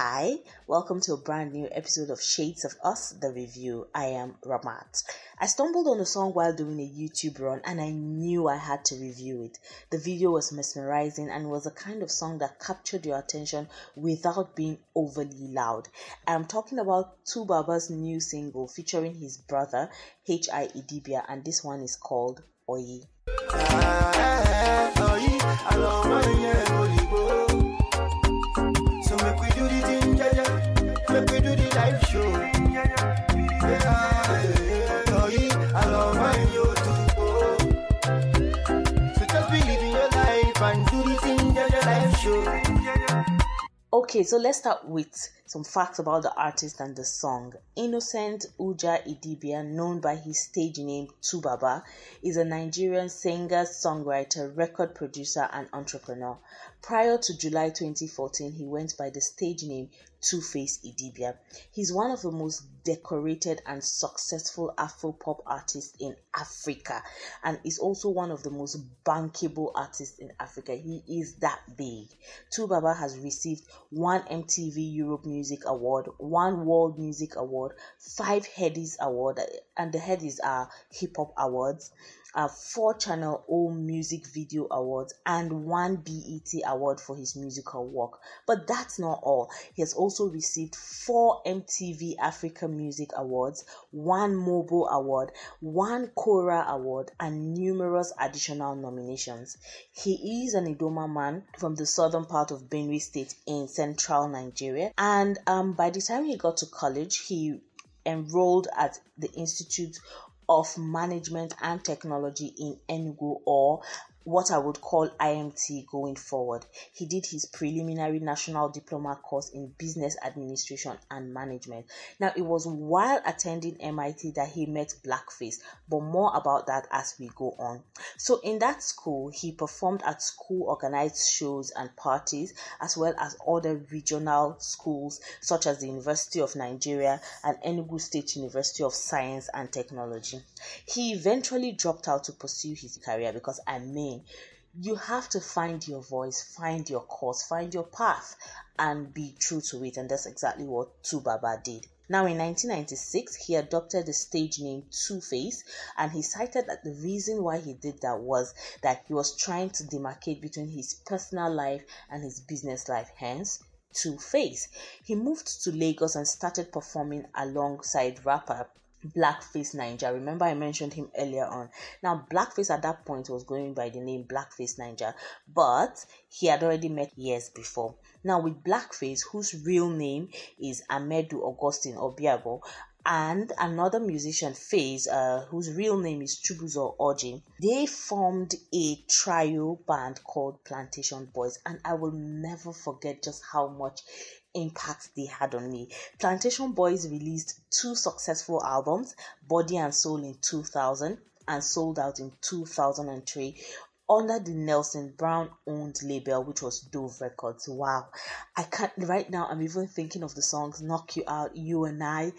Hi, welcome to a brand new episode of Shades of Us, the review. I am Ramat. I stumbled on the song while doing a YouTube run and I knew I had to review it. The video was mesmerizing and was a kind of song that captured your attention without being overly loud. I am talking about Tubaba's new single featuring his brother, H.I. Idibia, and this one is called Oyi. Make we do the live show. Oh, oh. Okay, so let's start with some facts about the artist and the song. Innocent Ujah Idibia, known by his stage name Tubaba, is a Nigerian singer, songwriter, record producer, and entrepreneur. Prior to July 2014, he went by the stage name Two Face Idibia. He's one of the most decorated and successful Afro pop artists in Africa and is also one of the most bankable artists in Africa. He is that big. Tubaba has received one MTV Europe Music Award, one World Music Award, five Headies Award, and the Headies are hip hop awards, uh, four Channel O Music Video Awards, and one BET Award for his musical work. But that's not all. He has also received four MTV Africa Music Awards, one MOBO Award, one Kora Award, and numerous additional nominations. He is an Idoma man from the southern part of Benue State in central Nigeria, and um, by the time he got to college, he enrolled at the Institute of Management and Technology in Enugu or what I would call IMT going forward. He did his preliminary national diploma course in business administration and management. Now, it was while attending MIT that he met Blackface, but more about that as we go on. So, in that school, he performed at school organized shows and parties, as well as other regional schools such as the University of Nigeria and Enugu State University of Science and Technology. He eventually dropped out to pursue his career because I mean, you have to find your voice, find your course, find your path, and be true to it. And that's exactly what Tubaba did. Now, in 1996, he adopted the stage name Two Face, and he cited that the reason why he did that was that he was trying to demarcate between his personal life and his business life. Hence, Two Face. He moved to Lagos and started performing alongside rapper Blackface Ninja. Remember, I mentioned him earlier on. Now, Blackface at that point was going by the name Blackface Ninja, but he had already met years before. Now, with Blackface, whose real name is Ahmedu Augustine Obiago, and another musician, Faze, uh, whose real name is Chibuzor Oji, they formed a trio band called Plantashun Boiz, and I will never forget just how much impact they had on me. Plantashun Boiz released two successful albums, Body and Soul in 2000 and Sold Out in 2003 under the Nelson Brown owned label, which was Dove Records. Wow. I can't, right now, I'm even thinking of the songs Knock You Out, You and I,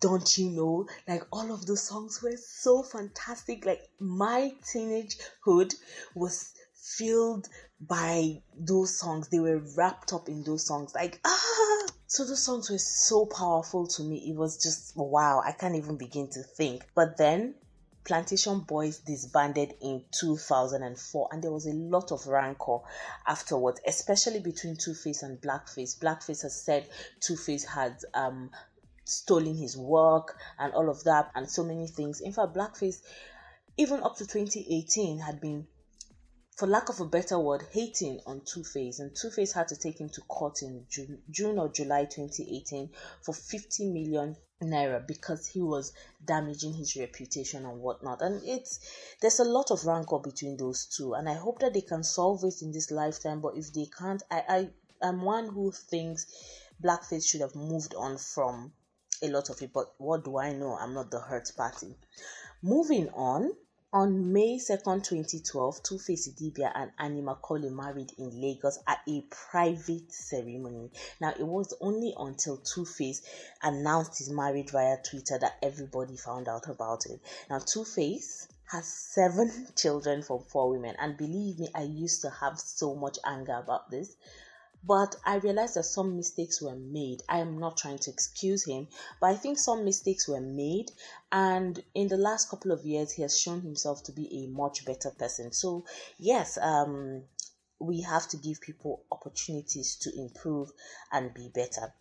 Don't You Know? Like, all of those songs were so fantastic. Like, my teenagehood was filled by those songs. They were wrapped up in those songs. Like, ah! So those songs were so powerful to me. It was just wow. I can't even begin to think. But then Plantashun Boiz disbanded in 2004, and there was a lot of rancor afterwards, especially between Two Face and Blackface. Blackface has said Two Face had um, stolen his work and all of that, and so many things. In fact, Blackface, even up to 2018, had been for lack of a better word, hating on Two Face, and Two Face had to take him to court in June, June or July 2018 for 50 million naira because he was damaging his reputation and whatnot. And it's there's a lot of rancor between those two, and I hope that they can solve it in this lifetime. But if they can't, I I am one who thinks Blackface should have moved on from a lot of it. But what do I know? I'm not the hurt party. Moving on. On May 2nd, 2012, Two Face Idibia and Annie Macaulay married in Lagos at a private ceremony. Now, it was only until Two Face announced his marriage via Twitter that everybody found out about it. Now, Two Face has seven children from four women, and believe me, I used to have so much anger about this. But I realized that some mistakes were made. I am not trying to excuse him, but I think some mistakes were made, and in the last couple of years, he has shown himself to be a much better person. So, yes, um, we have to give people opportunities to improve and be better.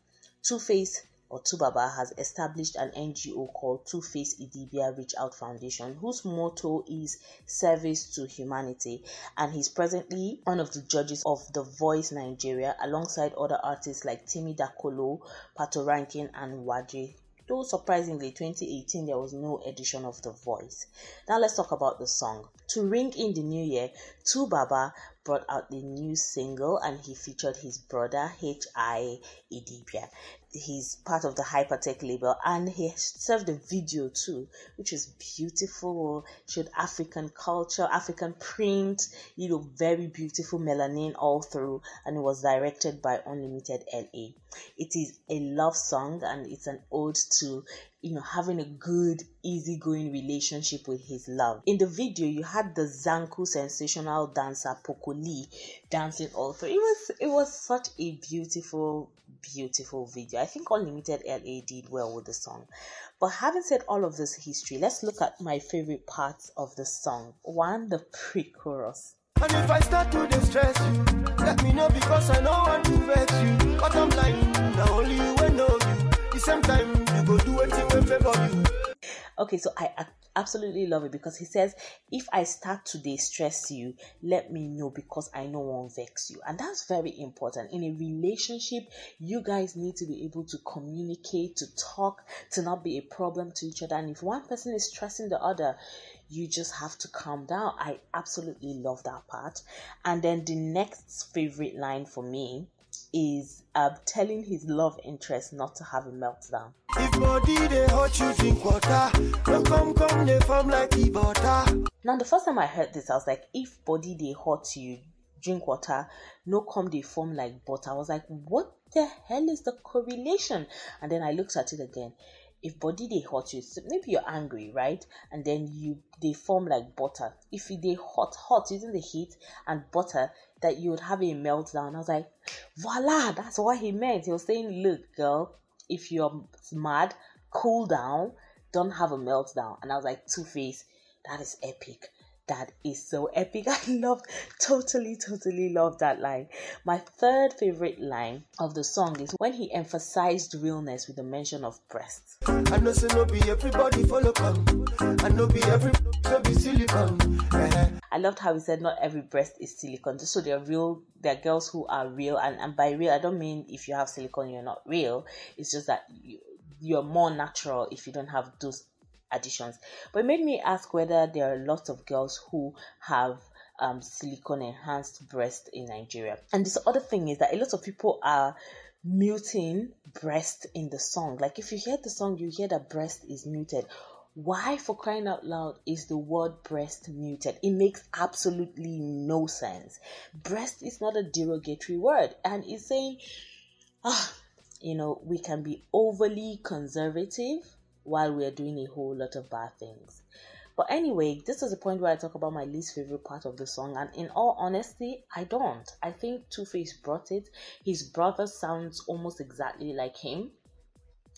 Two Face or Tubaba has established an NGO called Two Face Idibia Reach Out Foundation, whose motto is service to humanity. And he's presently one of the judges of The Voice Nigeria, alongside other artists like Timi Dakolo, Patoranking, and Waje Though surprisingly, 2018 there was no edition of The Voice. Now let's talk about the song. To ring in the new year, Tubaba brought out the new single and he featured his brother H.I. Idibia. He's part of the Hypertek label and he served a video too, which is beautiful, showed African culture, African print, you know, very beautiful melanin all through, and it was directed by Unlimited LA. It is a love song and it's an ode to you know having a good easygoing relationship with his love. In the video you had the zanku sensational dancer Poco Lee dancing all through. It was it was such a beautiful beautiful video. I think unlimited la did well with the song. But having said all of this history let's look at my favorite parts of the song. One the pre-chorus. And if I start to distress you, let me know because I know want to vex you. But I'm blind, now only you will know you. The same time, you. Okay, so I absolutely love it because he says, if I start to distress you, let me know because I know won't vex you. And that's very important. In a relationship, you guys need to be able to communicate, to talk, to not be a problem to each other. And if one person is stressing the other, you just have to calm down. I absolutely love that part. And then the next favorite line for me is uh, telling his love interest not to have a meltdown. If body they hurt you, drink water. Don't come, come, they form like the butter. Now, the first time I heard this, I was like, if body they hurt you, drink water, no come they form like butter. I was like, what the hell is the correlation? And then I looked at it again if body they hot you so maybe you're angry right and then you they form like butter if they hot hot using the heat and butter that you would have a meltdown. I was like voila that's what he meant. He was saying look girl if you're mad cool down. Don't have a meltdown. And i was like two face that is epic that is so epic. I loved, totally, totally loved that line. My third favorite line of the song is when he emphasized realness with the mention of breasts. I know say no be everybody follow come. I know be every no be silicone. Uh-huh. I loved how he said not every breast is silicone. Just so they're real, there are girls who are real, and, and by real I don't mean if you have silicone you're not real. It's just that you, you're more natural if you don't have those additions. But it made me ask whether there are lots of girls who have um, silicone enhanced breast in Nigeria. And this other thing is that a lot of people are muting breast in the song. Like if you hear the song, you hear that breast is muted. Why, for crying out loud, is the word breast muted? It makes absolutely no sense. Breast is not a derogatory word, and it's saying, ah, you know, we can be overly conservative while we're doing a whole lot of bad things. But anyway, this is the point where I talk about my least favorite part of the song, and in all honesty, I don't. I think Two Face brought it. His brother sounds almost exactly like him.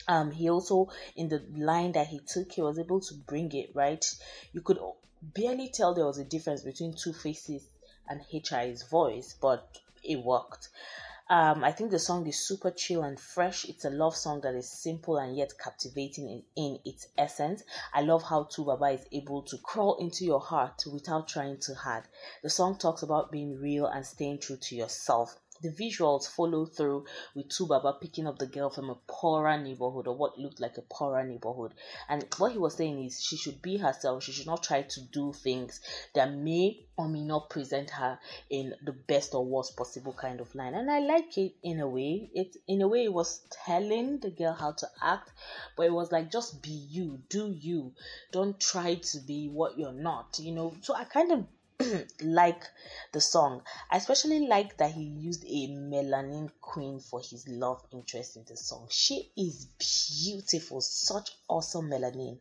Um, he also in the line that he took, he was able to bring it right. You could barely tell there was a difference between Two Faces and HI's voice, but it worked. Um, I think the song is super chill and fresh. It's a love song that is simple and yet captivating in, in its essence. I love how Tubaba is able to crawl into your heart without trying too hard. The song talks about being real and staying true to yourself the visuals follow through with Tubaba picking up the girl from a poorer neighborhood or what looked like a poorer neighborhood. And what he was saying is she should be herself. She should not try to do things that may or may not present her in the best or worst possible kind of line. And I like it in a way. It in a way it was telling the girl how to act, but it was like just be you, do you. Don't try to be what you're not, you know. So I kind of like the song. I especially like that he used a melanin queen for his love interest in the song. She is beautiful, such awesome melanin.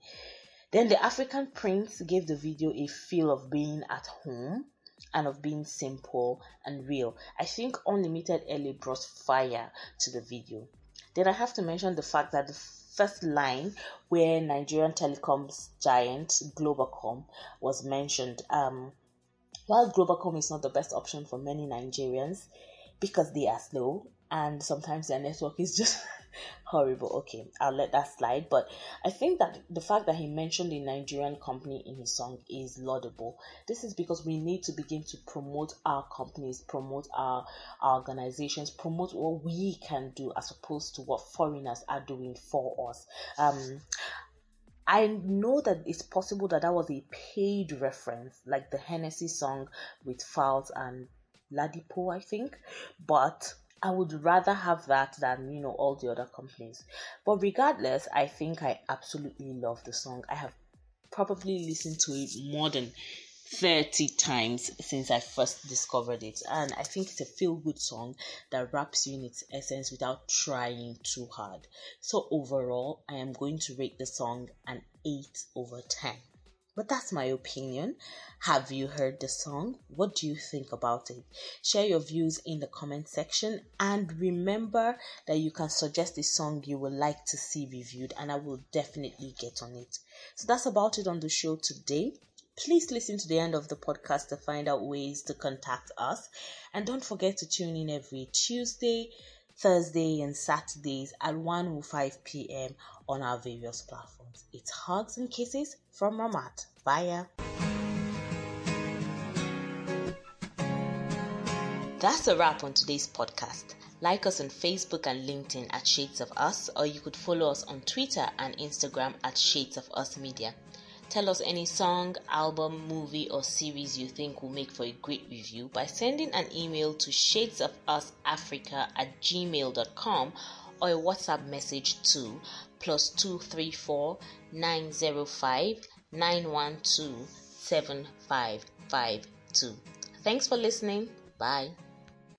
Then the African prince gave the video a feel of being at home. and of being simple and real. I think Unlimited LA brought fire to the video. Then I have to mention the fact that the first line where Nigerian telecoms giant Globacom was mentioned. Um, while Globacom is not the best option for many Nigerians because they are slow and sometimes their network is just horrible. Okay, I'll let that slide. But I think that the fact that he mentioned a Nigerian company in his song is laudable. This is because we need to begin to promote our companies, promote our, our organizations, promote what we can do as opposed to what foreigners are doing for us. Um, I know that it's possible that that was a paid reference, like the Hennessy song with Falz and Ladipoe, I think, but I would rather have that than you know all the other companies. But regardless, I think I absolutely love the song. I have probably listened to it more than 30 times since I first discovered it, and I think it's a feel good song that wraps you in its essence without trying too hard. So, overall, I am going to rate the song an 8 over 10. But that's my opinion. Have you heard the song? What do you think about it? Share your views in the comment section and remember that you can suggest a song you would like to see reviewed and I will definitely get on it. So that's about it on the show today. Please listen to the end of the podcast to find out ways to contact us. And don't forget to tune in every Tuesday, Thursday, and Saturdays at 1.05 p.m. on our various platforms. It's Hugs and Kisses from Ramat. Bye. That's a wrap on today's podcast. Like us on Facebook and LinkedIn at Shades of Us, or you could follow us on Twitter and Instagram at Shades of Us Media. Tell us any song, album, movie, or series you think will make for a great review by sending an email to shadesofuSafrica at gmail.com or a WhatsApp message to plus 234 905 912 7552. Thanks for listening. Bye.